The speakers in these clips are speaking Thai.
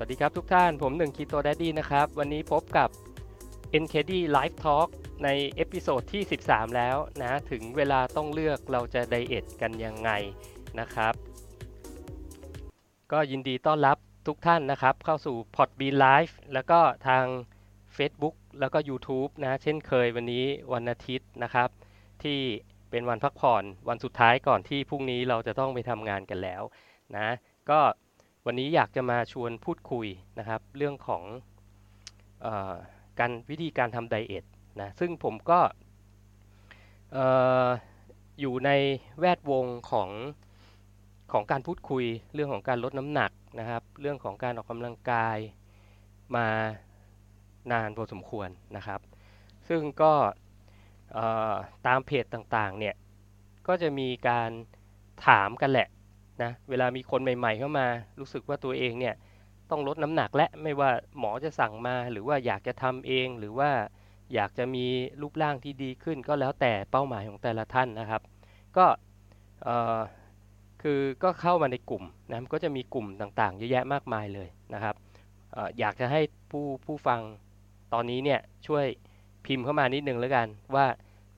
วัสดีครับทุกท่านผมหนึ่งคีโต d ดดี้นะครับ วันนี้พบกับ NKD Live Talk ใน episode ที่ 13 แล้วนะถึงเวลาต้องเลือกเราจะ diet กันยังไงนะครับ ก็ยินดีต้อนรับทุกท่านนะครับ เข้าสู่ Podbean Live แล้วก็ทาง Facebook แล้วก็ YouTube นะเช่นเคยวันนี้วันอาทิตย์นะครับ ที่เป็นวันพักผ่อนวันสุดท้ายก่อนที่พรุ่งนี้เราจะต้องไปทำงานกันแล้วนะก็ วันนี้อยากจะมาชวนพูดคุยนะครับ เรื่องของอการวิธีการทำไดเอทนะซึ่งผมก็เอออยู่ในแวดวงของของการพูดคุยเรื่องของการลดน้ำหนักนะครับ เรื่องของการออกกำลังกายมานานพอสมควรนะครับ ซึ่งก็ตามเพจต่างๆเนี่ยก็จะมีการถามกันแหละ นะเวลามีคนใหม่ ๆ เข้ามา รู้สึกว่าตัวเองเนี่ยต้องลดน้ำหนักและไม่ว่าหมอจะสั่งมา หรือว่าอยากจะทำเองหรือว่าอยากจะมีรูปร่างที่ดีขึ้น ก็แล้วแต่เป้าหมายของแต่ละท่านนะครับ ก็คือก็เข้ามาในกลุ่มนะก็จะมีกลุ่มต่างๆ เยอะแยะมากมายเลยนะครับออยากจะให้ผู้ผู้ฟังตอนนี้เนี่ยช่วยพิมพ์เข้ามานิดนึงแล้วกันว่า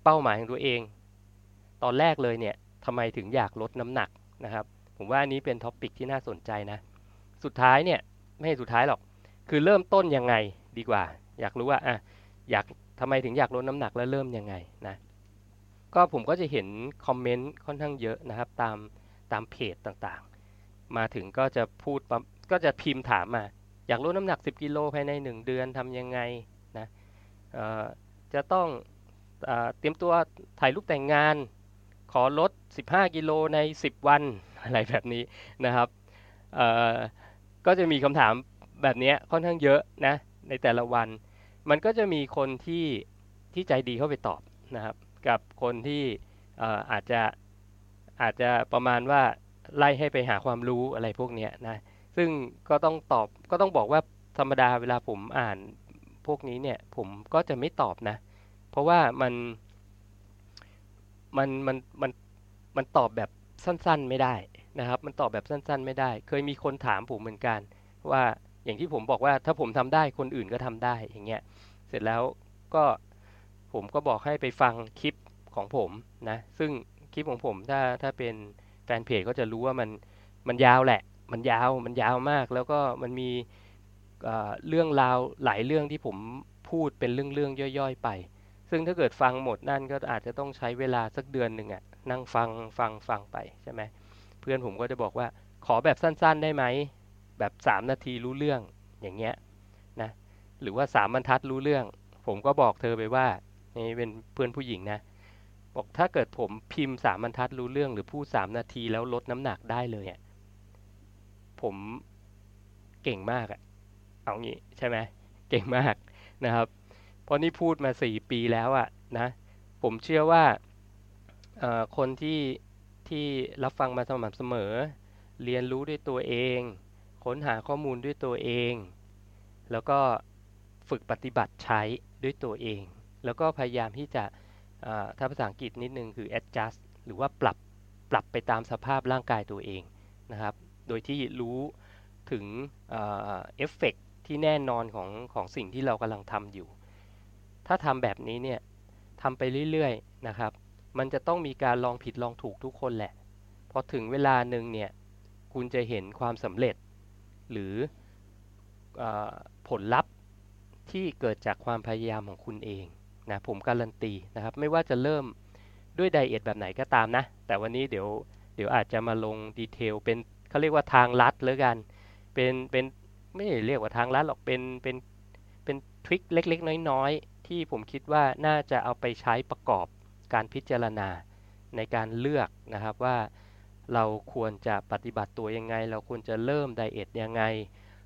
เป้าหมายของตัวเอง ตอนแรกเลยเนี่ยทำไมถึงอยากลดน้ำหนักนะครับ ผมว่าอันนี้เป็น topic ที่น่าสนใจนะ สุดท้ายเนี่ยไม่ใช่สุดท้ายหรอก คือเริ่มต้นยังไงดีกว่า อยากรู้ว่าอะอยากทำไมถึงอยากลดน้ำหนักแล้วเริ่มยังไงนะ ก็ผมก็จะเห็นคอมเมนต์ค่อนข้างเยอะนะครับ ตามตามเพจต่างๆ มาถึงก็จะพูดก็จะพิมพ์ถามมา อยากลดน้ำหนัก 10 กิโลภายใน 1 เดือนทำยังไงนะจะต้องอเตรียมตัวถ่ายรูปแต่งงาน ขอลด 15 กิโลใน 10 วัน อะไรแบบนี้นะครับก็จะมีคำถามแบบนี้ค่อนข้างเยอะนะในแต่ละวัน มันก็จะมีคนที่ที่ใจดีเข้าไปตอบนะครับ กับคนที่อาจจะอาจจะประมาณว่าไล่ให้ไปหาความรู้อะไรพวกนี้นะซึ่งก็ต้องตอบก็ต้องบอกว่าธรรมดาเวลาผมอ่านพวกนี้เนี่ยผมก็จะไม่ตอบนะ เพราะว่ามันมันมันมันมันตอบแบบสั้นๆไม่ได้ นะครับ มันตอบแบบสั้น ๆ ไม่ได้ เคยมีคนถามผมเหมือนกัน ว่าอย่างที่ผมบอกว่าถ้าผมทำได้คนอื่นก็ทำได้อย่างเงี้ยเสร็จแล้วก็ผมก็บอกให้ไปฟังคลิปของผมนะ ซึ่งคลิปของผมถ้าถ้าเป็นแฟนเพจก็จะรู้ว่ามันมันยาวแหละ มันยาวมันยาวมาก แล้วก็มันมีเรื่องราวหลายเรื่องที่ผมพูดเป็นเรื่องๆย่อยๆไป ซึ่งถ้าเกิดฟังหมดนั่นก็อาจจะต้องใช้เวลาสักเดือนหนึ่งอะนั่งฟังฟังฟังไปใช่ไหม เพื่อนผมก็จะบอกว่าขอแบบสั้นๆได้ไหม แบบสามนาทีรู้เรื่องอย่างเงี้ยนะหรือว่าสามบรรทัดรู้เรื่อง ผมก็บอกเธอไปว่านี่เป็นเพื่อนผู้หญิงนะ บอกถ้าเกิดผมพิมพ์สามบรรทัดรู้เรื่อง หรือพูดสามนาทีแล้วลดน้ำหนักได้เลยอะผมเก่งมากอะเอางี้ใช่ไหมเก่งมากนะครับ เพราะนี่พูดมาสี่ปีแล้วอะนะผมเชื่อว่าคนที่ ที่รับฟังมาสม่ำเสมอ เรียนรู้ด้วยตัวเอง ค้นหาข้อมูลด้วยตัวเอง แล้วก็ฝึกปฏิบัติใช้ด้วยตัวเอง แล้วก็พยายามที่จะถ้าภาษาอังกฤษนิดนึงคือ adjust หรือว่าปรับปรับไปตามสภาพร่างกายตัวเองนะครับ โดยที่รู้ถึงเอฟเฟกที่แน่นอนของของสิ่งที่เรากำลังทำอยู่ ถ้าทำแบบนี้เนี่ยทำไปเรื่อยๆนะครับ มันจะต้องมีการลองผิดลองถูกทุกคนแหละพอถึงเวลาหนึ่งเนี่ยคุณจะเห็นความสำเร็จ หรืออผลลัพธ์ที่เกิดจากความพยายามของคุณเองนะผมการันตีนะครับ ไม่ว่าจะเริ่มด้วยไดเอทแบบไหนก็ตามนะ แต่วันนี้เดี๋ยวเดี๋ยวอาจจะมาลงดีเทลเป็นเขาเรียกว่าทางลัดเลยกัน เป็นเป็นไม่เรียกว่าทางลัดหรอกเป็นเป็นเป็นทริคเล็กๆ น้อยที่ผมคิดว่าน่าจะเอาไปใช้ประกอบ การพิจารณาในการเลือกนะครับว่าเราควรจะปฏิบัติตัวยังไง เราควรจะเริ่มไดเอทยังไง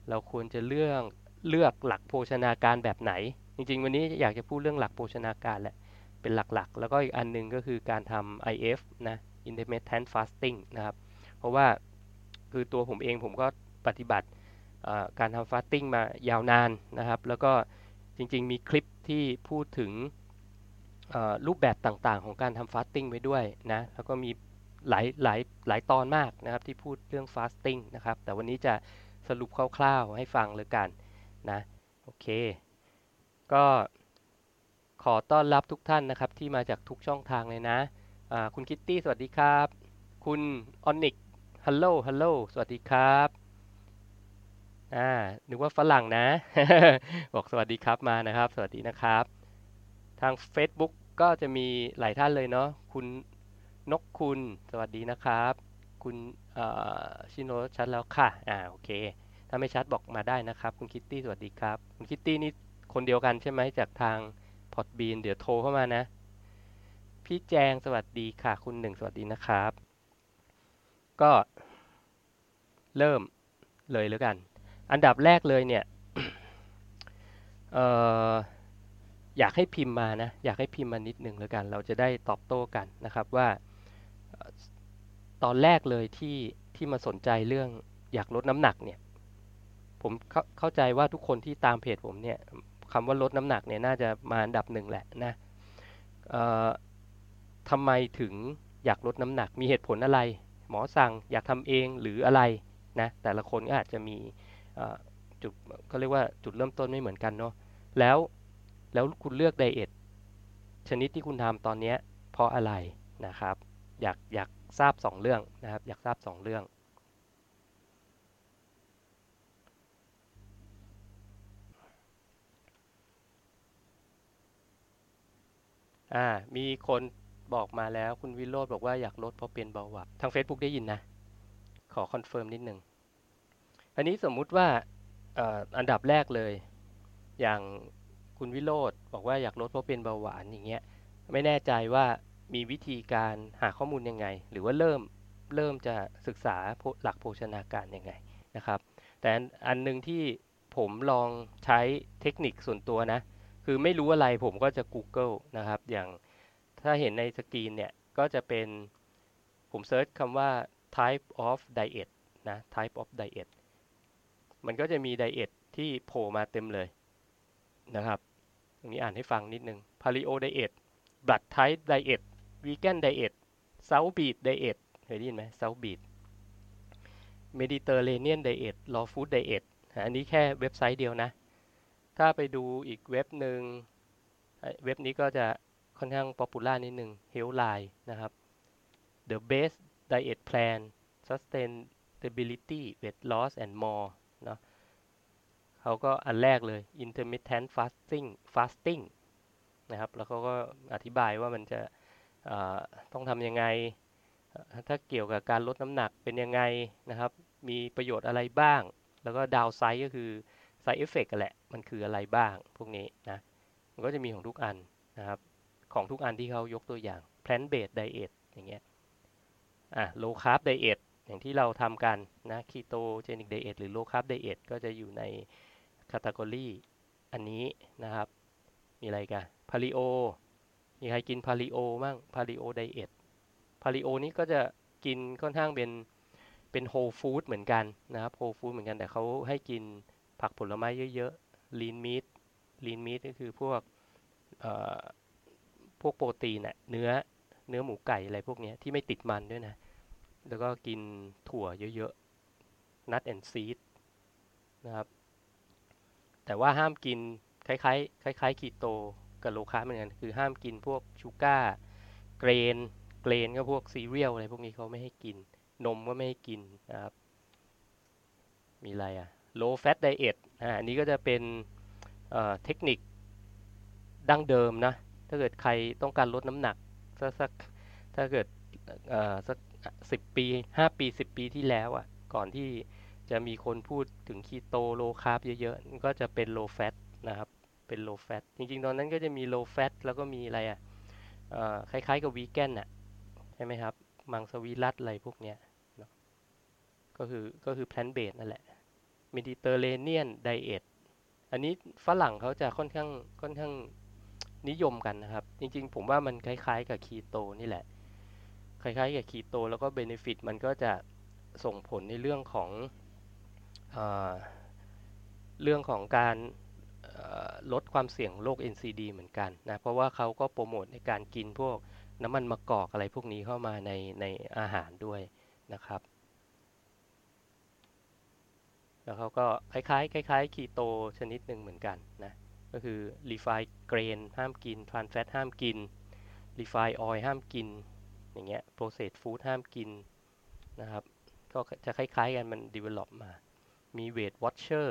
เราควรจะเลือกเลือกหลักโภชนาการแบบไหน จริงๆ วันนี้อยากจะพูดเรื่องหลักโภชนาการแหละเป็นหลักๆ แล้วก็อีกอันนึงก็คือการทำ IF นะ intermittent fasting นะครับเพราะว่าคือตัวผมเองผมก็ปฏิบัติการทำฟาสติ้งมายาวนานนะครับ แล้วก็จริงๆมีคลิปที่พูดถึง รูปแบบต่างๆ ของการทำ fasting ไว้ด้วยนะแล้วก็มีหลายหลายหลายตอนมากนะครับที่พูดเรื่อง fasting นะครับแต่วันนี้จะสรุปคร่าวๆให้ฟังเลยกันนะโอเค ก็ขอต้อนรับทุกท่านนะครับที่มาจากทุกช่องทางเลยนะคุณคิตตี้สวัสดีครับ คุณออนิกฮัลโหลฮัลโหลสวัสดีครับอ่านึกว่าฝรั่งนะ บอกสวัสดีครับมานะครับ สวัสดีนะครับ ทาง Facebook ก็จะมีหลายท่านเลยเนาะคุณนกคุณสวัสดีนะครับ คุณชิโนชัดแล้วค่ะอ่าโอเค ถ้าไม่ชัดบอกมาได้นะครับ คุณคิตตี้สวัสดีครับ คุณคิตตี้นี่คนเดียวกันใช่ไหมจากทางพอดบีนเดี๋ยวโทรเข้ามานะ พี่แจงสวัสดีค่ะ คุณหนึ่งสวัสดีนะครับ ก็เริ่มเลยแล้วกัน อันดับแรกเลยเนี่ย เอ่อ อยากให้พิมพ์มานะ อยากให้พิมพ์มานิดนึงแล้วกัน เราจะได้ตอบโต้กันนะครับว่าตอนแรกเลยที่ที่มาสนใจเรื่องอยากลดน้ำหนักเนี่ย ผมเข้าเข้าใจว่าทุกคนที่ตามเพจผมเนี่ยคำว่าลดน้ำหนักเนี่ยน่าจะมาอันดับหนึ่งแหละนะทำไมถึงอยากลดน้ำหนัก มีเหตุผลอะไร หมอสั่งอยากทำเองหรืออะไรนะ แต่ละคนก็อาจจะมีจุดเขาเรียกว่าจุดเริ่มต้นไม่เหมือนกันเนาะแล้ว แล้วคุณเลือกไดเอทชนิดที่คุณทำตอนนี้เพราะอะไรนะครับ อยากอยากทราบ 2 เรื่องนะครับ อยากทราบ 2 เรื่อง อ่า มีคนบอกมาแล้วคุณวิโรธบอกว่าอยากลดเพราะเป็นเบาหวานทาง Facebook ได้ยินนะ ขอ confirm นิดนึง อันนี้สมมุติว่าอันดับแรกเลย อย่าง คุณวิโรธบอกว่าอยากลดเพราะเป็นเบาหวานอย่างเงี้ยไม่แน่ใจว่ามีวิธีการหาข้อมูลยังไง หรือว่าเริ่มเริ่มจะศึกษาหลักโภชนาการยังไงนะครับ แต่อันนึงที่ผมลองใช้เทคนิคส่วนตัวนะ คือไม่รู้อะไรผมก็จะ Google นะครับ อย่างถ้าเห็นในสกรีนเนี่ย ก็จะเป็นผมเซิร์ชคำว่า type of diet นะ type of diet มันก็จะมีไดเอทที่โผล่มาเต็มเลย นะครับ ตรงนี้อ่านให้ฟังนิดนึง paleo diet blood type diet vegan diet south beat diet เคยได้ยินไหม south beat mediterranean diet raw food diet อันนี้แค่เว็บไซต์เดียวนะ ถ้าไปดูอีกเว็บหนึ่งเว็บนี้ก็จะค่อนข้าง popular นิดหนึ่ง Healthline นะครับ The Best Diet Plan Sustainability Weight Loss and More เนาะ เขาก็อันแรกเลย intermittent fasting fasting นะครับ แล้วเขาก็อธิบายว่ามันจะต้องทำยังไง ถ้าเกี่ยวกับการลดน้ำหนักเป็นยังไงนะครับ มีประโยชน์อะไรบ้าง แล้วก็ดาวไซด์ก็คือไซเอฟเฟกต์แหละ มันคืออะไรบ้าง พวกนี้นะ มันก็จะมีของทุกอันนะครับ ของทุกอันที่เขายกตัวอย่าง plant based diet อย่างเงี้ย อะ low carb diet อย่างที่เราทำกันนะ ketogenic diet หรือ low carb diet ก็จะอยู่ใน category อันนี้นะครับ มีอะไรกัน paleo มีใครกิน paleo มั่ง paleo diet paleo นี้ก็จะกินค่อนข้างเป็นเป็น whole food เหมือนกันนะครับ whole food เหมือนกันแต่เขาให้กินผักผลไม้เยอะๆลีนมีทลีนมีทก็คือพวกพวกโปรตีนอะเนื้อเนื้อหมูไก่อะไรพวกนี้ที่ไม่ติดมันด้วยนะ แล้วก็กินถั่วเยอะๆนัทแอนด์ซีดนะครับ แต่ว่าห้ามกินคล้ายๆคล้ายๆคีโตกับ low carb เหมือนกันคือห้ามกินพวก sugar grain grain ก็พวกซีเรียลอะไรพวกนี้เขาไม่ให้กิน นมก็ไม่ให้กินนะครับ มีอะไรอะ low fat diet อันนี้ก็จะเป็นเทคนิคดั้งเดิมนะ ถ้าเกิดใครต้องการลดน้ำหนักสักสักถ้าเกิดสักสิบปีห้าปีสิบปีที่แล้วอะก่อนที่ จะมีคนพูดถึงคีโต low carb เยอะๆก็จะเป็น low fat นะครับ เป็น low fat จริงๆ ตอนนั้นก็จะมี low fat แล้วก็มีอะไรอะคล้ายๆ กับวีแกนอะ ใช่ไหมครับ มังสวิรัติอะไรพวกเนี้ยก็คือก็คือ plant based นั่นแหละ mediterranean diet อันนี้ฝรั่งเขาจะค่อนข้างค่อนข้างนิยมกันนะครับ จริงๆ ผมว่ามันคล้ายๆ กับคีโตนี่แหละ คล้ายๆ กับคีโตแล้วก็เบนฟิตมันก็จะส่งผลในเรื่องของ เรื่องของการลดความเสี่ยงโรค NCD เหมือนกันนะ เพราะว่าเขาก็โปรโมทในการกินพวกน้ำมันมะกอกอะไรพวกนี้เข้ามาในในอาหารด้วยนะครับ แล้วเขาก็คล้ายๆคล้ายๆคีโตชนิดหนึ่งเหมือนกันนะ ก็คือ refined grain ห้ามกิน trans fat ห้ามกิน refined oil ห้ามกิน อย่างเงี้ย processed food ห้ามกินนะครับ ก็จะคล้ายๆกันมัน develop มา มี weight watcher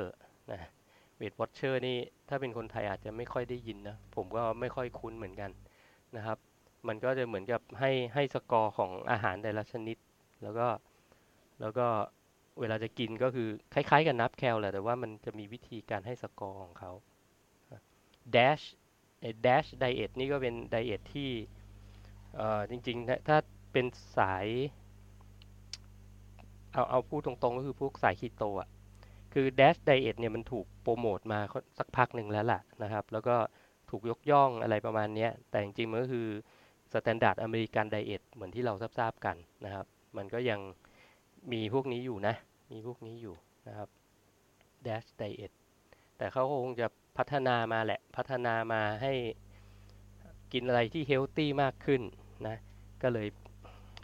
นะ weight watcher นี่ถ้าเป็นคนไทยอาจจะไม่ค่อยได้ยินนะผมก็ไม่ค่อยคุ้นเหมือนกันนะครับ มันก็จะเหมือนกับให้ให้สกอร์ของอาหารแต่ละชนิด แล้วก็แล้วก็เวลาจะกินก็คือคล้ายๆกับนับแคลแหละแต่ว่ามันจะมีวิธีการให้สกอร์ของเขา dash dash diet นี่ก็เป็น diet ที่จริงๆ ถ้าเป็นสาย เอาเอาพูดตรงๆ ก็คือพวกสายคีโตอะ คือ dash diet เนี่ยมันถูกโปรโมทมาสักพักหนึ่งแล้วล่ะนะครับ แล้วก็ถูกยกย่องอะไรประมาณนี้แต่จริงๆมันก็คือ standard American diet เหมือนที่เราทราบๆกันนะครับ มันก็ยังมีพวกนี้อยู่นะ มีพวกนี้อยู่นะครับ dash diet แต่เขาคงจะพัฒนามาแหละ พัฒนามาให้กินอะไรที่เฮลตี้มากขึ้นนะ ก็เลย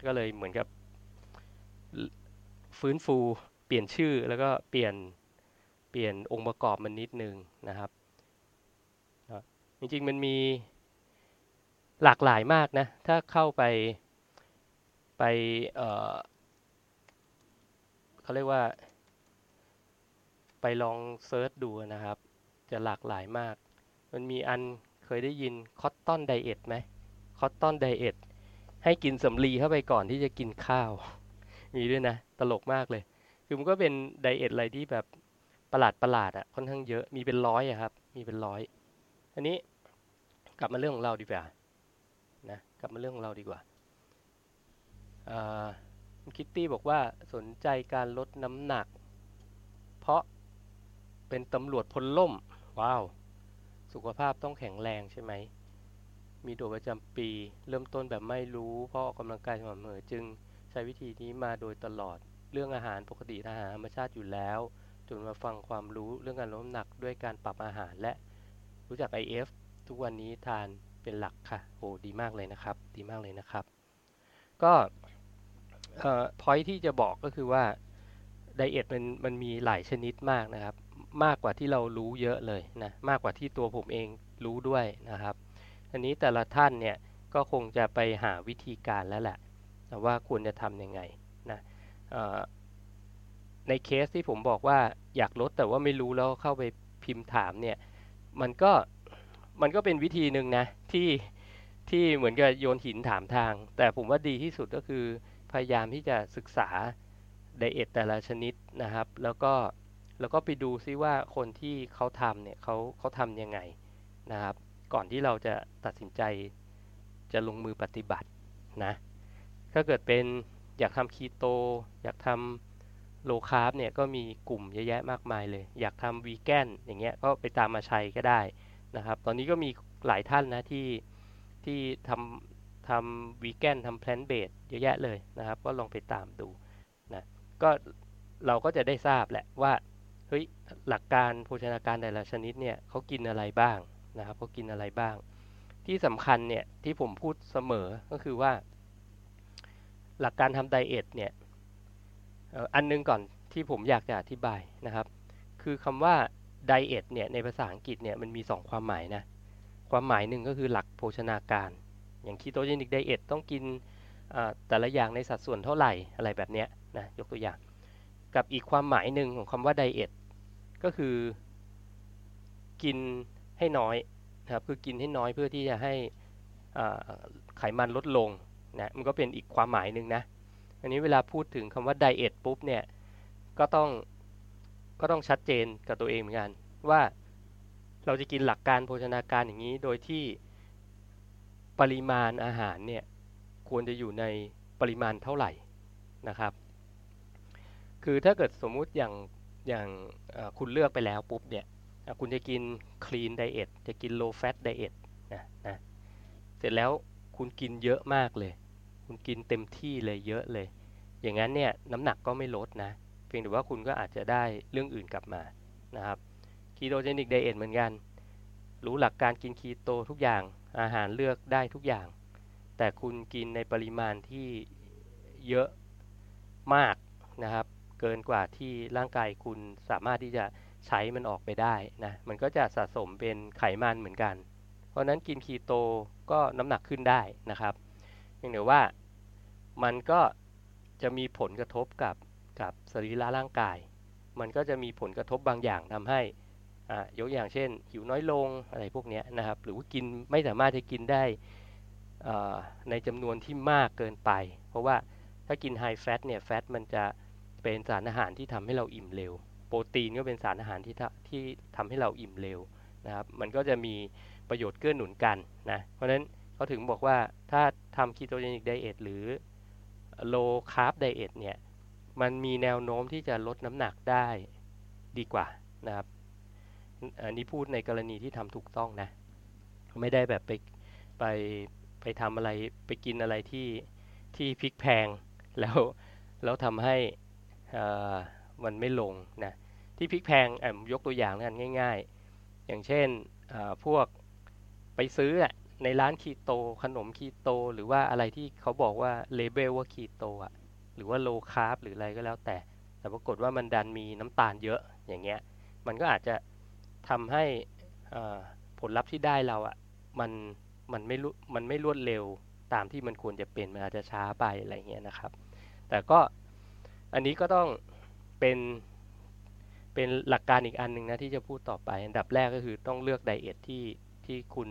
ก็เลยเหมือนกับฟื้นฟู เปลี่ยนชื่อแล้วก็เปลี่ยน เปลี่ยนองค์ประกอบมันนิดนึงนะครับจริงๆมันมีหลากหลายมากนะ ถ้าเข้าไปไปเขาเรียกว่า ไปลอง search ดูนะครับ จะหลากหลายมาก มันมีอันเคยได้ยิน cotton diet ไหม cotton diet ให้กินสำลีเข้าไปก่อนที่จะกินข้าว มีด้วยนะ ตลกมากเลย คือมันก็เป็น diet อะไรที่แบบ ประหลาดประหลาดอะค่อนข้างเยอะมีเป็นร้อยอะครับ มีเป็นร้อย อันนี้กลับมาเรื่องของเราดีกว่านะกลับมาเรื่องของเราดีกว่าคิตตี้บอกว่าสนใจการลดน้ำหนัก เพราะเป็นตำรวจพลล่ม ว้าว สุขภาพต้องแข็งแรงใช่ไหม มีโดประจำปี เริ่มต้นแบบไม่รู้ เพราะออกกำลังกายสม่ำเสมอจึงใช้วิธีนี้มาโดยตลอดเรื่องอาหารปกติอาหารธรรมชาติอยู่แล้ว จนมาฟังความรู้เรื่องการลดน้ำหนักด้วยการปรับอาหารและรู้จัก IF ทุกวันนี้ทานเป็นหลักค่ะโอ้ดีมากเลยนะครับ ดีมากเลยนะครับ ก็เอ่อพอยที่จะบอกก็คือว่าไดเอทมันมันมีหลายชนิดมากนะครับ มากกว่าที่เรารู้เยอะเลยนะมากกว่าที่ตัวผมเองรู้ด้วยนะครับ อันนี้แต่ละท่านเนี่ยก็คงจะไปหาวิธีการแล้วแหละว่าควรจะทำยังไงนะ ในเคสที่ผมบอกว่าอยากลดแต่ว่าไม่รู้แล้วเข้าไปพิมพ์ถามเนี่ย มันก็มันก็เป็นวิธีหนึ่งนะที่ที่เหมือนกับโยนหินถามทาง แต่ผมว่าดีที่สุดก็คือพยายามที่จะศึกษาไดเอทแต่ละชนิดนะครับ แล้วก็แล้วก็ไปดูซิว่าคนที่เขาทำเนี่ยเขาเขาทำยังไงนะครับ ก่อนที่เราจะตัดสินใจจะลงมือปฏิบัตินะถ้าเกิดเป็นอยากทำคีโต อยากทำ low carb เนี่ยก็มีกลุ่มเยอะแยะมากมายเลย อยากทำวีแกนอย่างเงี้ยก็ไปตามมาใช้ก็ได้นะครับ ตอนนี้ก็มีหลายท่านนะที่ที่ทำทำวีแกนทำ plant based เยอะแยะเลยนะครับ ก็ลองไปตามดูนะก็เราก็จะได้ทราบแหละว่าเฮ้ยหลักการโภชนาการแต่ละชนิดเนี่ยเขากินอะไรบ้างนะครับเขากินอะไรบ้าง ที่สำคัญเนี่ยที่ผมพูดเสมอก็คือว่า หลักการทำ diet เนี่ย อันนึงก่อนที่ผมอยากจะอธิบายนะครับ คือคำว่า diet เนี่ยในภาษาอังกฤษเนี่ยมันมี 2 ความหมายนะความหมายหนึ่งก็คือหลักโภชนาการ อย่าง ketogenic diet ต้องกินแต่ละอย่างในสัดส่วนเท่าไหร่อะไรแบบนี้นะยกตัวอย่าง กับอีกความหมายหนึ่งของคำว่า diet ก็คือกินให้น้อยนะครับคือกินให้น้อยเพื่อที่จะให้ไขมันลดลงนะมันก็เป็นอีกความหมายหนึ่งนะ อันนี้เวลาพูดถึงคำว่าไดเอทปุ๊บเนี่ยก็ต้องก็ต้องชัดเจนกับตัวเองเหมือนกัน ว่าเราจะกินหลักการโภชนาการอย่างนี้ โดยที่ปริมาณอาหารเนี่ยควรจะอยู่ในปริมาณเท่าไหร่นะครับ คือถ้าเกิดสมมุติอย่างอย่างคุณเลือกไปแล้วปุ๊บเนี่ยคุณจะกิน clean diet จะกิน low fat diet นะนะเสร็จแล้วคุณกินเยอะมากเลย คุณกินเต็มที่เลยเยอะเลย อย่างนั้นเนี่ยน้ำหนักก็ไม่ลดนะ เพียงแต่ว่าคุณก็อาจจะได้เรื่องอื่นกลับมานะครับ ketogenic diet เหมือนกัน รู้หลักการกินคีโตทุกอย่างอาหารเลือกได้ทุกอย่าง แต่คุณกินในปริมาณที่เยอะมากนะครับ เกินกว่าที่ร่างกายคุณสามารถที่จะใช้มันออกไปได้นะมันก็จะสะสมเป็นไขมันเหมือนกัน เพราะนั้นกินคีโตก็น้ำหนักขึ้นได้นะครับเพียงแต่ว่า มันก็จะมีผลกระทบกับกับสรีระร่างกาย มันก็จะมีผลกระทบบางอย่างทำให้อ่ายกอย่างเช่น หิวน้อยลงอะไรพวกนี้นะครับ หรือว่ากินไม่สามารถจะกินได้ในจำนวนที่มากเกินไป เพราะว่าถ้ากิน high fat เนี่ย fat มันจะเป็นสารอาหารที่ทำให้เราอิ่มเร็ว โปรตีนก็เป็นสารอาหารที่ที่ทำให้เราอิ่มเร็วนะครับ มันก็จะมีประโยชน์เกื้อหนุนกันนะ เพราะฉะนั้นเขาถึงบอกว่าถ้าทำ ketogenic diet หรือ low carb diet เนี่ยมันมีแนวโน้มที่จะลดน้ำหนักได้ดีกว่านะครับอันนี้พูดในกรณีที่ทำถูกต้องนะ ไม่ได้แบบไปไปไปทำอะไรไปกินอะไรที่ที่พริกแพงแล้วแล้วทำให้มันไม่ลงนะที่พริกแพงแอมยกตัวอย่างกันง่าย ๆ อย่างเช่นพวกไปซื้อ ในร้านคีโตขนมคีโตหรือว่าอะไรที่เขาบอกว่าเลเบลว่าคีโตอะหรือว่าโลคาร์บหรืออะไรก็แล้วแต่ แต่ปรากฏว่ามันดันมีน้ำตาลเยอะอย่างเงี้ยมันก็อาจจะทำให้ผลลัพธ์ที่ได้เราอะมันมันไม่มันไม่รวดเร็วตามที่มันควรจะเป็นมันอาจจะช้าไปอะไรเงี้ยนะครับ แต่ก็อันนี้ก็ต้องเป็นเป็นหลักการอีกอันหนึ่งนะที่จะพูดต่อไป อันดับแรกก็คือต้องเลือกไดเอทที่ที่คุณ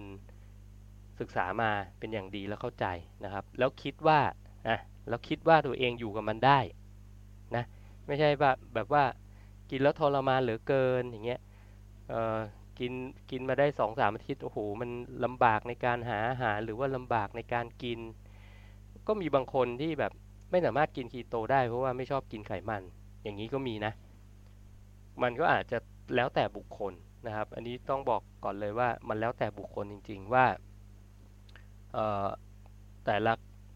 ศึกษามาเป็นอย่างดีแล้วเข้าใจนะครับ แล้วคิดว่านะแล้วคิดว่าตัวเองอยู่กับมันได้นะไม่ใช่แบบแบบว่ากินแล้วทรมานเหลือเกินอย่างเงี้ยเอ่อกินกินมาได้สองสามอาทิตย์โอ้โหมันลำบากในการหาอาหารหรือว่าลำบากในการกิน ก็มีบางคนที่แบบไม่สามารถกินคีโตได้เพราะว่าไม่ชอบกินไขมัน อย่างนี้ก็มีนะ มันก็อาจจะแล้วแต่บุคคลนะครับ อันนี้ต้องบอกก่อนเลยว่ามันแล้วแต่บุคคลจริง ๆ ว่า แต่ละ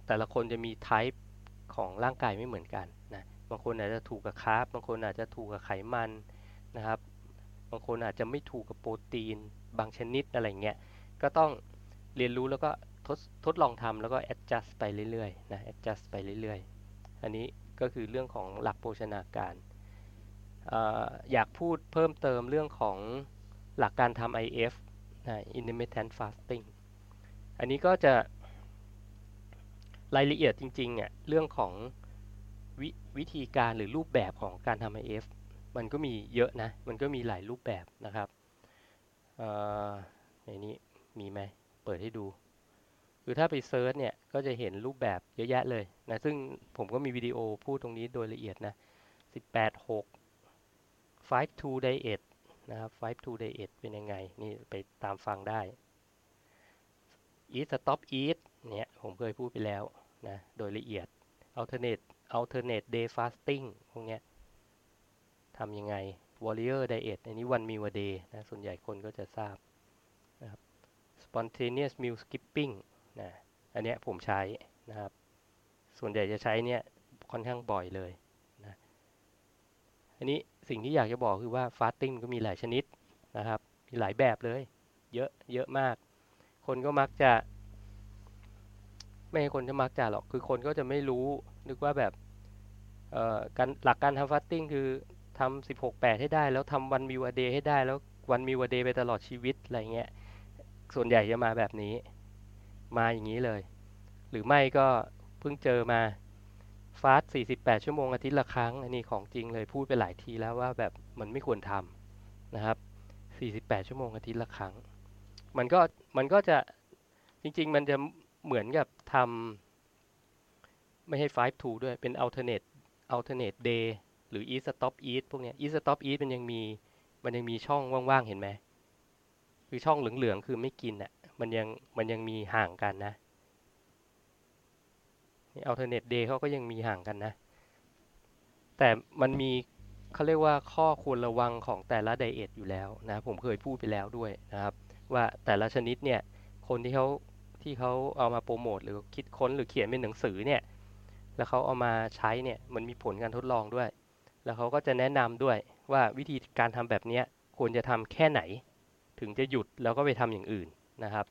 แต่ละคนจะมีไทป์ของร่างกายไม่เหมือนกันนะบางคนอาจจะถูกกับคาร์บบางคนอาจจะถูกกับไขมันนะครับ บางคนอาจจะไม่ถูกกับโปรตีน บางชนิดอะไรเงี้ยก็ต้องเรียนรู้แล้วก็ทดทดลองทำแล้วก็ adjust ไปเรื่อยๆนะ adjust ไปเรื่อยๆ อันนี้ก็คือเรื่องของหลักโภชนาการออยากพูดเพิ่มเติมเรื่องของหลักการทำ IF นะ intermittent fasting อันนี้ก็จะรายละเอียดจริงๆเนี่ยเรื่องของววิธีการหรือรูปแบบของการทำ IF มันก็มีเยอะนะ มันก็มีหลายรูปแบบนะครับในนี้มีไหมเปิดให้ดู คือถ้าไปเซิร์ชเนี่ยก็จะเห็นรูปแบบเยอะแยะเลยนะ ซึ่งผมก็มีวิดีโอพูดตรงนี้โดยละเอียดนะ 18 6 5 2 diet นะครับ5 2 diet เป็นยังไง นี่ไปตามฟังได้ eat stop eat เนี่ยผมเคยพูดไปแล้วนะโดยละเอียด alternate alternate day fasting พวกเนี้ยทำยังไง warrior diet อันนี้ one meal a day นะส่วนใหญ่คนก็จะทราบนะครับ spontaneous meal skipping นะอันเนี้ยผมใช้นะครับ ส่วนใหญ่จะใช้เนี่ยค่อนข้างบ่อยเลยนะอันนี้สิ่งที่อยากจะบอกคือว่า fasting ก็มีหลายชนิดนะครับ มีหลายแบบเลย เยอะเยอะมาก คนก็มักจะ ไม่ให้คนจะมักจะหรอก คือคนก็จะไม่รู้นึกว่าแบบการหลักการทำฟาสติ้งคือทำสิบหกแปดให้ได้ แล้วทำวันมิวเดย์ให้ได้ แล้ววันมิวเดย์ไปตลอดชีวิตอะไรเงี้ย ส่วนใหญ่จะมาแบบนี้ มาอย่างนี้เลย หรือไม่ก็เพิ่งเจอมาฟาสสี่สิบแปดชั่วโมงอาทิตย์ละครั้ง อันนี้ของจริงเลยพูดไปหลายทีแล้วว่าแบบมันไม่ควรทำนะครับสี่สิบแปดชั่วโมงอาทิตย์ละครั้ง มันก็มันก็จะจริง ๆ มันจะเหมือนกับทำไม่ให้ five two ด้วยเป็น alternate alternate day หรือ eat stop eat พวกเนี้ย eat stop eat มันยังมีมันยังมีช่องว่างๆ เห็นไหมคือช่องเหลืองๆ คือไม่กินอะมันยังมันยังมีห่างกันนะ alternate day เขาก็ยังมีห่างกันนะ แต่มันมีเขาเรียกว่าข้อควรระวังของแต่ละไดเอทอยู่แล้วนะ ผมเคยพูดไปแล้วด้วยนะครับ ว่าแต่ละชนิดเนี่ยคนที่เขาที่เขาเอามาโปรโมทหรือคิดค้นหรือเขียนเป็นหนังสือเนี่ยแล้วเขาเอามาใช้เนี่ยมันมีผลการทดลองด้วย แล้วเขาก็จะแนะนำด้วยว่าวิธีการทำแบบนี้ควรจะทำแค่ไหน ถึงจะหยุดแล้วก็ไปทำอย่างอื่นนะครับ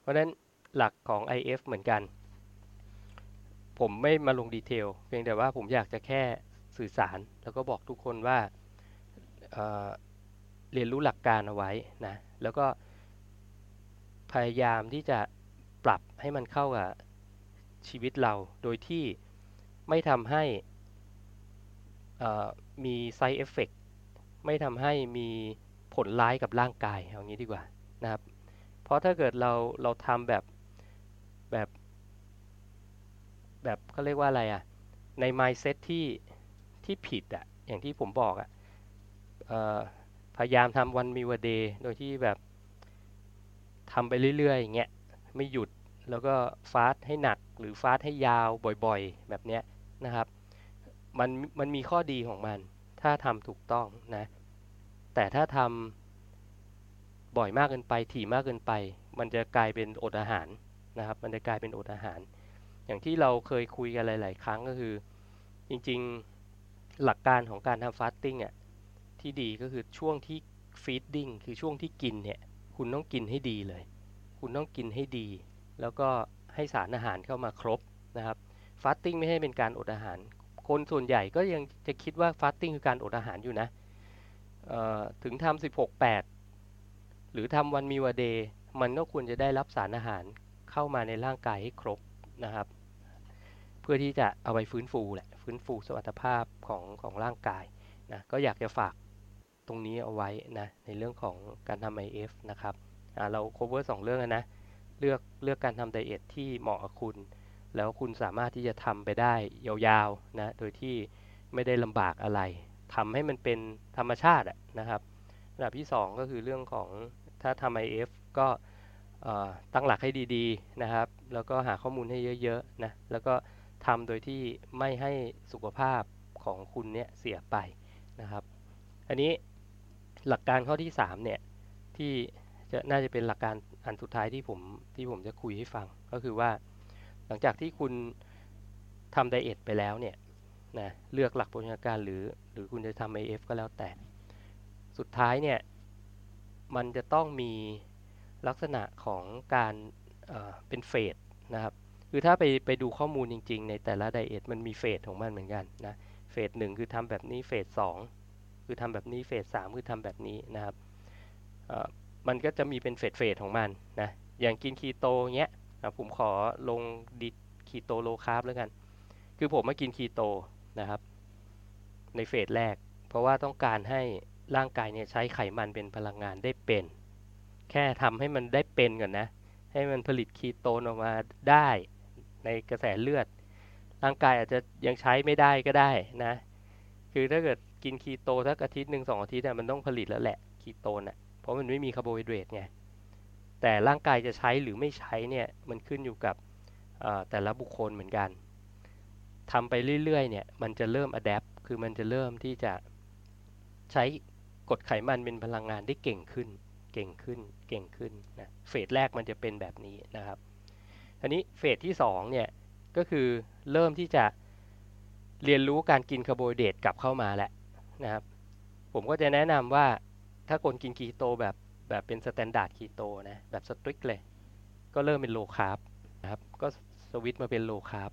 เพราะฉะนั้นหลักของ IF เหมือนกัน ผมไม่มาลงดีเทลเพียงแต่ว่าผมอยากจะแค่สื่อสาร แล้วก็บอกทุกคนว่าเเรียนรู้หลักการเอาไว้นะแล้วก็ พยายามที่จะปรับให้มันเข้ากับชีวิตเรา โดยที่ไม่ทำให้มี side effect ไม่ทำให้มีผลร้ายกับร่างกายเอางี้ดีกว่านะครับ เพราะถ้าเกิดเราเราทำแบบแบบแบบเขาเรียกว่าอะไรอะ่ะ ใน mindset ที่ที่ผิดอะ่ะ อย่างที่ผมบอกอะ่ะพยายามทำวันมีวันเดย์โดยที่แบบ ทำไปเรื่อยๆอย่างเงี้ยไม่หยุดแล้วก็ฟาสให้หนักหรือฟาสให้ยาวบ่อยๆ แบบเนี้ยนะครับ มันมันมีข้อดีของมัน ถ้าทำถูกต้องนะ แต่ถ้าทำบ่อยมากเกินไปถี่มากเกินไป มันจะกลายเป็นอดอาหารนะครับ มันจะกลายเป็นอดอาหาร อย่างที่เราเคยคุยกันหลาย ๆ ครั้งก็คือ จริงๆหลักการของการทำฟาสติ้งอะที่ดีก็คือช่วงที่ feeding คือช่วงที่กินเนี่ย คุณต้องกินให้ดีเลย คุณต้องกินให้ดี แล้วก็ให้สารอาหารเข้ามาครบนะครับ fasting ไม่ให้เป็นการอดอาหาร คนส่วนใหญ่ก็ยังจะคิดว่า fasting คือการอดอาหารอยู่นะถึงทำ16 8หรือทำ one meal a day มันก็ควรจะได้รับสารอาหารเข้ามาในร่างกายให้ครบนะครับ เพื่อที่จะเอาไปฟื้นฟูแหละฟื้นฟูสมรรถภาพของของร่างกายนะก็อยากจะฝาก ตรงนี้เอาไว้นะในเรื่องของการทำ IF นะครับเรา cover 2 เรื่องนะ เลือกเลือกการทำไดเอทที่เหมาะกับคุณ แล้วคุณสามารถที่จะทำไปได้ยาวๆนะโดยที่ไม่ได้ลำบากอะไรทำให้มันเป็นธรรมชาตินะครับระดับที่ 2 ก็คือเรื่องของถ้าทำ IF ก็ตั้งหลักให้ดีๆนะครับ แล้วก็หาข้อมูลให้เยอะๆนะแล้วก็ทำโดยที่ไม่ให้สุขภาพของคุณเนี่ยเสียไปนะครับ อันนี้ หลักการข้อที่3เนี่ยที่จะน่าจะเป็นหลักการอันสุดท้ายที่ผมที่ผมจะคุยให้ฟังก็คือว่า หลังจากที่คุณทำไดเอทไปแล้วเนี่ยนะเลือกหลักโภชนาการหรือหรือคุณจะทำ AF ก็แล้วแต่ สุดท้ายเนี่ยมันจะต้องมีลักษณะของการเป็น phase นะครับคือถ้าไปไปดูข้อมูลจริง ๆ ในแต่ละ diet มันมี phase ของมันเหมือนกันนะ phase หนึ่งคือทำแบบนี้ phase สอง คือทำแบบนี้ phase สามคือทำแบบนี้นะครับมันก็จะมีเป็น phase phase ของมันนะอย่างกินคีโตเงี้ยผมขอลงดิคีโต low carb แล้วกัน คือผมมากินคีโตนะครับ ใน phase แรก เพราะว่าต้องการให้ร่างกายเนี่ยใช้ไขมันเป็นพลังงานได้เป็น แค่ทำให้มันได้เป็นก่อนนะ ให้มันผลิตคีโตนออกมาได้ในกระแสเลือด ร่างกายอาจจะยังใช้ไม่ได้ก็ได้นะ คือถ้าเกิด กินคีโตสักอาทิตย์หนึ่งสองอาทิตย์เนี่ยมันต้องผลิตแล้วแหละคีโตนอะเพราะมันไม่มีคาร์โบไฮเดรตไงแต่ร่างกายจะใช้หรือไม่ใช้เนี่ยมันขึ้นอยู่กับแต่ละบุคคลเหมือนกันทำไปเรื่อยๆเนี่ยมันจะเริ่ม adapt คือมันจะเริ่มที่จะใช้กรดไขมันเป็นพลังงานได้เก่งขึ้น เก่งขึ้น เก่งขึ้นนะ phase แรกมันจะเป็นแบบนี้นะครับทีนี้ phase ที่2เนี่ยก็คือเริ่มที่จะเรียนรู้การกินคาร์โบไฮเดรตกลับเข้ามาแล้ว นะครับ ผมก็จะแนะนำว่าถ้าคนกินคีโตแบบแบบเป็น standard keto นะแบบ strict เลย ก็เริ่มเป็น low carbนะครับ ก็สวิตมาเป็น low carb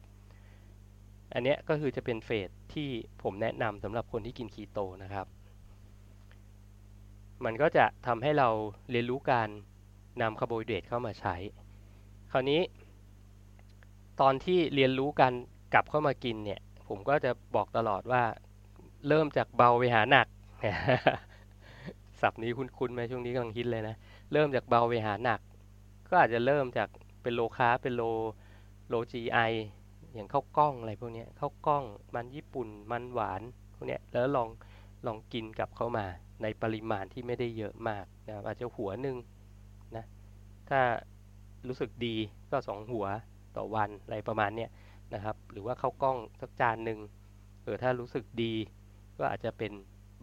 อันนี้ก็คือจะเป็น phase ที่ผมแนะนำสำหรับคนที่กินคีโตนะครับ มันก็จะทำให้เราเรียนรู้การนำคาร์โบไฮเดรตเข้ามาใช้ คราวนี้ตอนที่เรียนรู้การกลับเข้ามากินเนี่ย ผมก็จะบอกตลอดว่า เริ่มจากเบาไปหาหนักศัพท์นี้คุ้นๆไหมช่วงนี้กำลังฮิตเลยนะ เริ่มจากเบาไปหาหนัก ก็อาจจะเริ่มจากเป็นโลคาเป็นโลโลจีไออย่างข้าวกล้องอะไรพวกนี้ข้าวกล้องมันญี่ปุ่นมันหวานพวกนี้แล้วลองลองกินกลับเข้ามา ในปริมาณที่ไม่ได้เยอะมากนะอาจจะหัวหนึ่งนะถ้ารู้สึกดีก็สองหัวต่อวันอะไรประมาณนี้นะครับ หรือว่าข้าวกล้องสักจานหนึ่งเออถ้ารู้สึกดี ก็อาจจะเป็น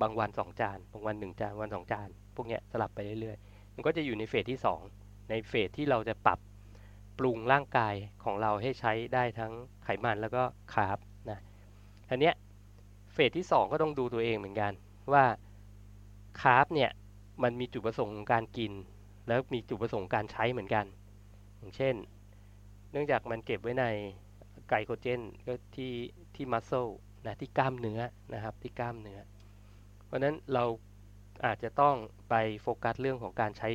บางวันสองจาน บางวันหนึ่งจาน วันสองจาน พวกนี้สลับไปเรื่อยๆ มันก็จะอยู่ในเฟสที่2ในเฟสที่เราจะปรับปรุงร่างกายของเราให้ใช้ได้ทั้งไขมันแล้วก็คาร์บนะอันเนี้ยเฟสที่ 2 ก็ต้องดูตัวเองเหมือนกัน ว่าคาร์บเนี่ยมันมีจุดประสงค์ของการกิน แล้วมีจุดประสงค์การใช้เหมือนกัน อย่างเช่น เนื่องจากมันเก็บไว้ในไกลโคเจนก็ที่ที่มัสเซล นะที่กล้ามเนื้อนะครับที่กล้ามเนื้อ เพราะฉะนั้นเราอาจจะต้องไปโฟกัสเรื่องของการใช้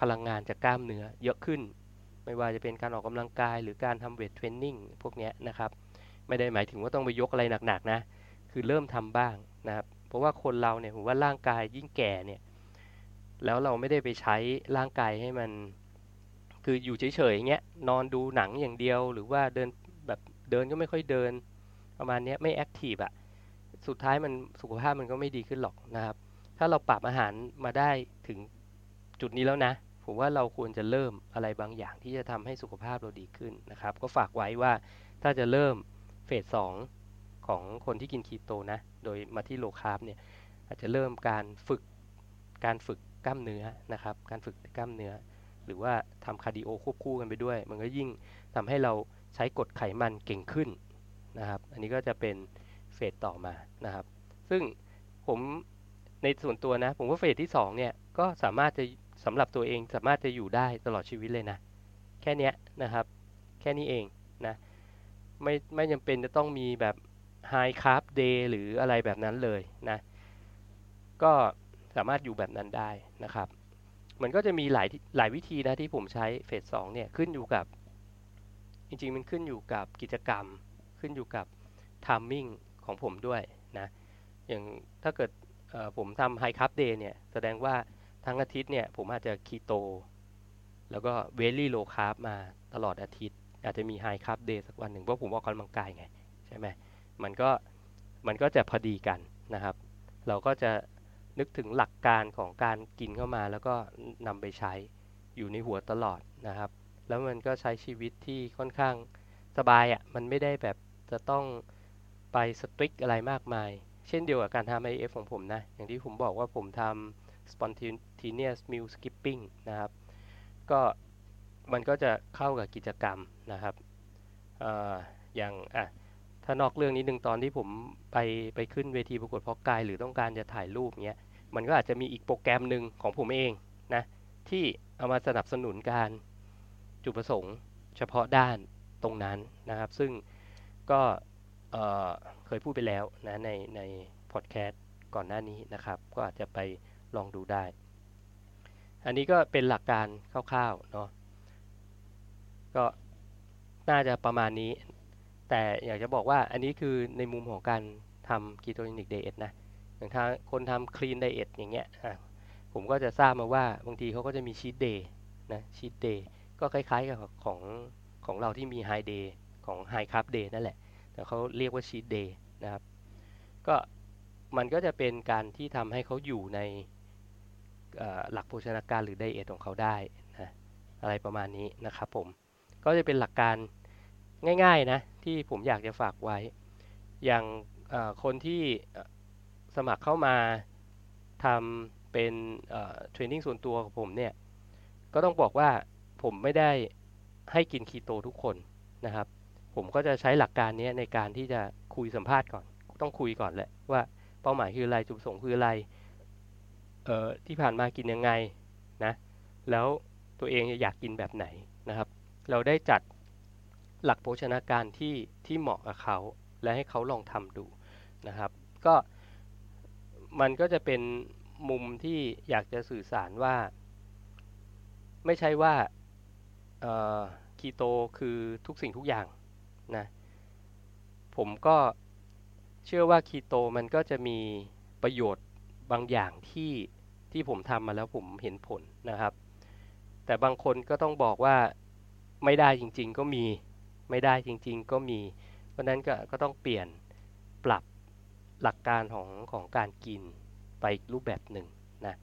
พลังงานจากกล้ามเนื้อเยอะขึ้น ไม่ว่าจะเป็นการออกกำลังกาย หรือการทำเวทเทรนนิ่งพวกนี้นะครับ ไม่ได้หมายถึงว่าต้องไปยกอะไรหนักๆนะ คือเริ่มทำบ้างนะครับ เพราะว่าคนเราเนี่ยผมว่าร่างกายยิ่งแก่เนี่ยแล้วเราไม่ได้ไปใช้ร่างกายให้มัน คืออยู่เฉยๆอย่างเงี้ยนอนดูหนังอย่างเดียว หรือว่าเดินแบบเดินก็ไม่ค่อยเดิน ประมาณนี้ไม่แอคทีฟอะสุดท้ายมันสุขภาพมันก็ไม่ดีขึ้นหรอกนะครับ ถ้าเราปรับอาหารมาได้ถึงจุดนี้แล้วนะ ผมว่าเราควรจะเริ่มอะไรบางอย่างที่จะทำให้สุขภาพเราดีขึ้นนะครับ ก็ฝากไว้ว่าถ้าจะเริ่มเฟสสองของคนที่กินคีโตนะ โดยมาที่โลคาร์บเนี่ยอาจจะเริ่มการฝึกการฝึกกล้ามเนื้อนะครับ การฝึกกล้ามเนื้อ หรือว่าทำ cardio ควบคู่กันไปด้วย มันก็ยิ่งทำให้เราใช้กรดไขมันเก่งขึ้น นะครับ อันนี้ก็จะเป็น phase ต่อมานะครับ ซึ่งผมในส่วนตัวนะ ผมว่า phase ที่2เนี่ยก็สามารถจะสำหรับตัวเองสามารถจะอยู่ได้ตลอดชีวิตเลยนะ แค่นี้นะครับ แค่นี้เองนะไม่ไม่จำเป็นจะต้องมีแบบ High Carb Day หรืออะไรแบบนั้นเลยนะ ก็สามารถอยู่แบบนั้นได้นะครับ มันก็จะมีหลายหลายวิธีนะที่ผมใช้ phase สองเนี่ยขึ้นอยู่กับ จริงๆ มันขึ้นอยู่กับกิจกรรม ขึ้นอยู่กับ timing ของผมด้วยนะอย่างถ้าเกิดผมทำ high carb day เนี่ยแสดงว่าทั้งอาทิตย์เนี่ยผมอาจจะคีโต แล้วก็ very low carb มาตลอดอาทิตย์ อาจจะมี high carb day สักวันหนึ่งเพราะผมออกกำลังกายไงใช่ไหมมันก็มันก็จะพอดีกันนะครับ เราก็จะนึกถึงหลักการของการกินเข้ามา แล้วก็นำไปใช้อยู่ในหัวตลอดนะครับ แล้วมันก็ใช้ชีวิตที่ค่อนข้างสบายอะ่ะมันไม่ได้แบบ จะต้องไปสตริกอะไรมากมาย เช่นเดียวกับการทำ IF ของผมนะ อย่างที่ผมบอกว่าผมทำ spontaneous meal skipping นะครับ ก็มันก็จะเข้ากับกิจกรรมนะครับออย่างอะถ้านอกเรื่องนี้หนึ่งตอนที่ผมไปไปขึ้นเวทีประกวดเพาะกาย หรือต้องการจะถ่ายรูปเงี้ย มันก็อาจจะมีอีกโปรแกรมหนึ่งของผมเองนะที่เอามาสนับสนุนการจุดประสงค์เฉพาะด้านตรงนั้นนะครับ ซึ่ง ก็เเคยพูดไปแล้วนะในในพอดแคสต์ก่อนหน้านี้นะครับ ก็อาจจะไปลองดูได้ อันนี้ก็เป็นหลักการคร่าวๆเนาะก็น่าจะประมาณนี้ แต่อยากจะบอกว่าอันนี้คือในมุมของการทำ ketogenic diet นะอย่างทางคนทำ clean diet อย่างเงี้ยผมก็จะทราบมาว่าบางทีเขาก็จะมี cheat day นะ cheat day ก็คล้ายๆกับของของเราที่มี high day ของ high carb day นั่นแหละ แต่เขาเรียกว่า cheat dayนะครับ ก็มันก็จะเป็นการที่ทำให้เขาอยู่ในหลักโภชนาการหรือไดเอทของเขาได้นะอะไรประมาณนี้นะครับผม ก็จะเป็นหลักการง่ายๆนะที่ผมอยากจะฝากไว้ อย่างคนที่สมัครเข้ามาทำเป็นเทรนนิ่งส่วนตัวของผมเนี่ย ก็ต้องบอกว่าผมไม่ได้ให้กินคีโตทุกคนนะครับ ผมก็จะใช้หลักการนี้ในการที่จะคุยสัมภาษณ์ก่อน ต้องคุยก่อนแหละว่าเป้าหมายคืออะไรจุดประสงค์คืออะไรเอ่อที่ผ่านมากินยังไงนะแล้วตัวเองอยากกินแบบไหนนะครับ เราได้จัดหลักโภชนาการที่ที่เหมาะกับเขา และให้เขาลองทำดูนะครับ ก็มันก็จะเป็นมุมที่อยากจะสื่อสารว่า ไม่ใช่ว่าคีโตคือทุกสิ่งทุกอย่าง นะผมก็เชื่อว่าคีโตมันก็จะมีประโยชน์บางอย่างที่ที่ผมทำมาแล้วผมเห็นผลนะครับ แต่บางคนก็ต้องบอกว่าไม่ได้จริง ๆ ก็มีไม่ได้จริง ๆ ก็มี เพราะนั้นก็ก็ต้องเปลี่ยนปรับหลักการของของการกินไปรูปแบบหนึ่งนะ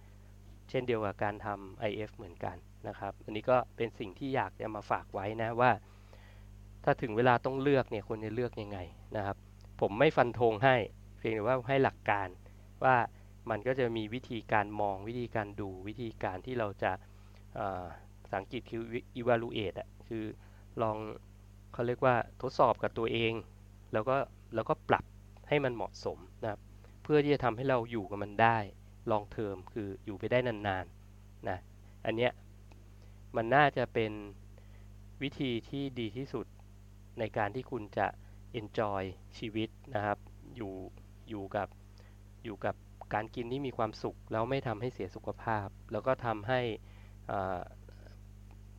เช่นเดียวกับการทำ IF เหมือนกันนะครับ อันนี้ก็เป็นสิ่งที่อยากจะมาฝากไว้นะว่า ถ้าถึงเวลาต้องเลือกเนี่ยควรจะเลือกยังไงนะครับ ผมไม่ฟันธงให้ เพียงแต่ว่าให้หลักการว่ามันก็จะมีวิธีการมองวิธีการดูวิธีการที่เราจะสังกฤษคือ evaluate อะคือลองเขาเรียกว่าทดสอบกับตัวเอง แล้วก็แล้วก็ปรับให้มันเหมาะสมนะครับเพื่อที่จะทำให้เราอยู่กับมันได้ลองเทอมคืออยู่ไปได้นานๆนะอันเนี้ยมันน่าจะเป็นวิธีที่ดีที่สุด ในการที่คุณจะ enjoy ชีวิตนะครับ อยู่อยู่กับอยู่กับการกินที่มีความสุข แล้วไม่ทำให้เสียสุขภาพ แล้วก็ทำให้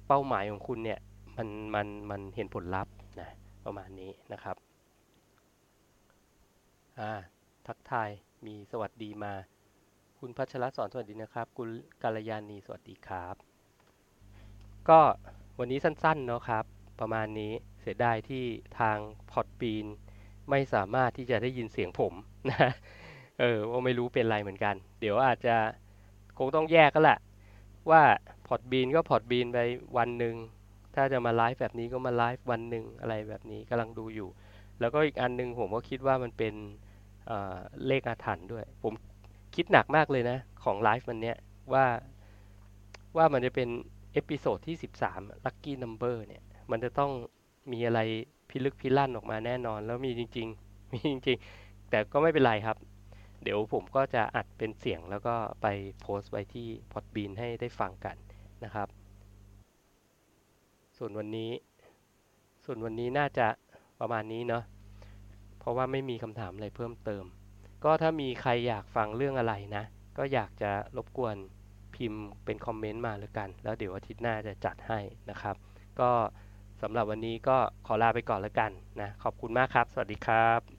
เป้าหมายของคุณเนี่ยมันมันมันเห็นผลลัพธ์นะประมาณนี้นะครับอ่าทักทายมีสวัสดีมา คุณพัชรสอนสวัสดีนะครับ คุณกาลยานีสวัสดีครับ ก็วันนี้สั้นๆเนาะครับ ประมาณนี้ เสียดายที่ทางพอดบีนไม่สามารถที่จะได้ยินเสียงผมนะเออว่าไม่รู้เป็นไรเหมือนกัน เดี๋ยวอาจจะคงต้องแยกกันแหละว่า Podbean ก็ Podbean ไปวันหนึ่งถ้าจะมาไลฟ์แบบนี้ก็มาไลฟ์วันหนึ่งอะไรแบบนี้กำลังดูอยู่ แล้วก็อีกอันนึงผมก็คิดว่ามันเป็นเลขอาถรรพ์ด้วย ผมคิดหนักมากเลยนะ ของไลฟ์มันเนี้ยว่าว่ามันจะเป็น episode ที่ 13 Lucky Number เนี่ย มันจะต้อง มีอะไรพิลึกพิลั่นออกมาแน่นอน แล้วมีจริง ๆ มีจริง ๆ แต่ก็ไม่เป็นไรครับ เดี๋ยวผมก็จะอัดเป็นเสียงแล้วก็ไปโพสต์ไว้ที่ Podbean ให้ได้ฟังกันนะครับ ส่วนวันนี้ ส่วนวันนี้น่าจะประมาณนี้เนาะเพราะว่าไม่มีคำถามอะไรเพิ่มเติม ก็ถ้ามีใครอยากฟังเรื่องอะไรนะ ก็อยากจะรบกวนพิมพ์เป็นคอมเมนต์มาแล้วกัน แล้วเดี๋ยวอาทิตย์หน้าจะจัดให้นะครับ ก็ สำหรับวันนี้ก็ขอลาไปก่อนแล้วกันนะขอบคุณมากครับ สวัสดีครับ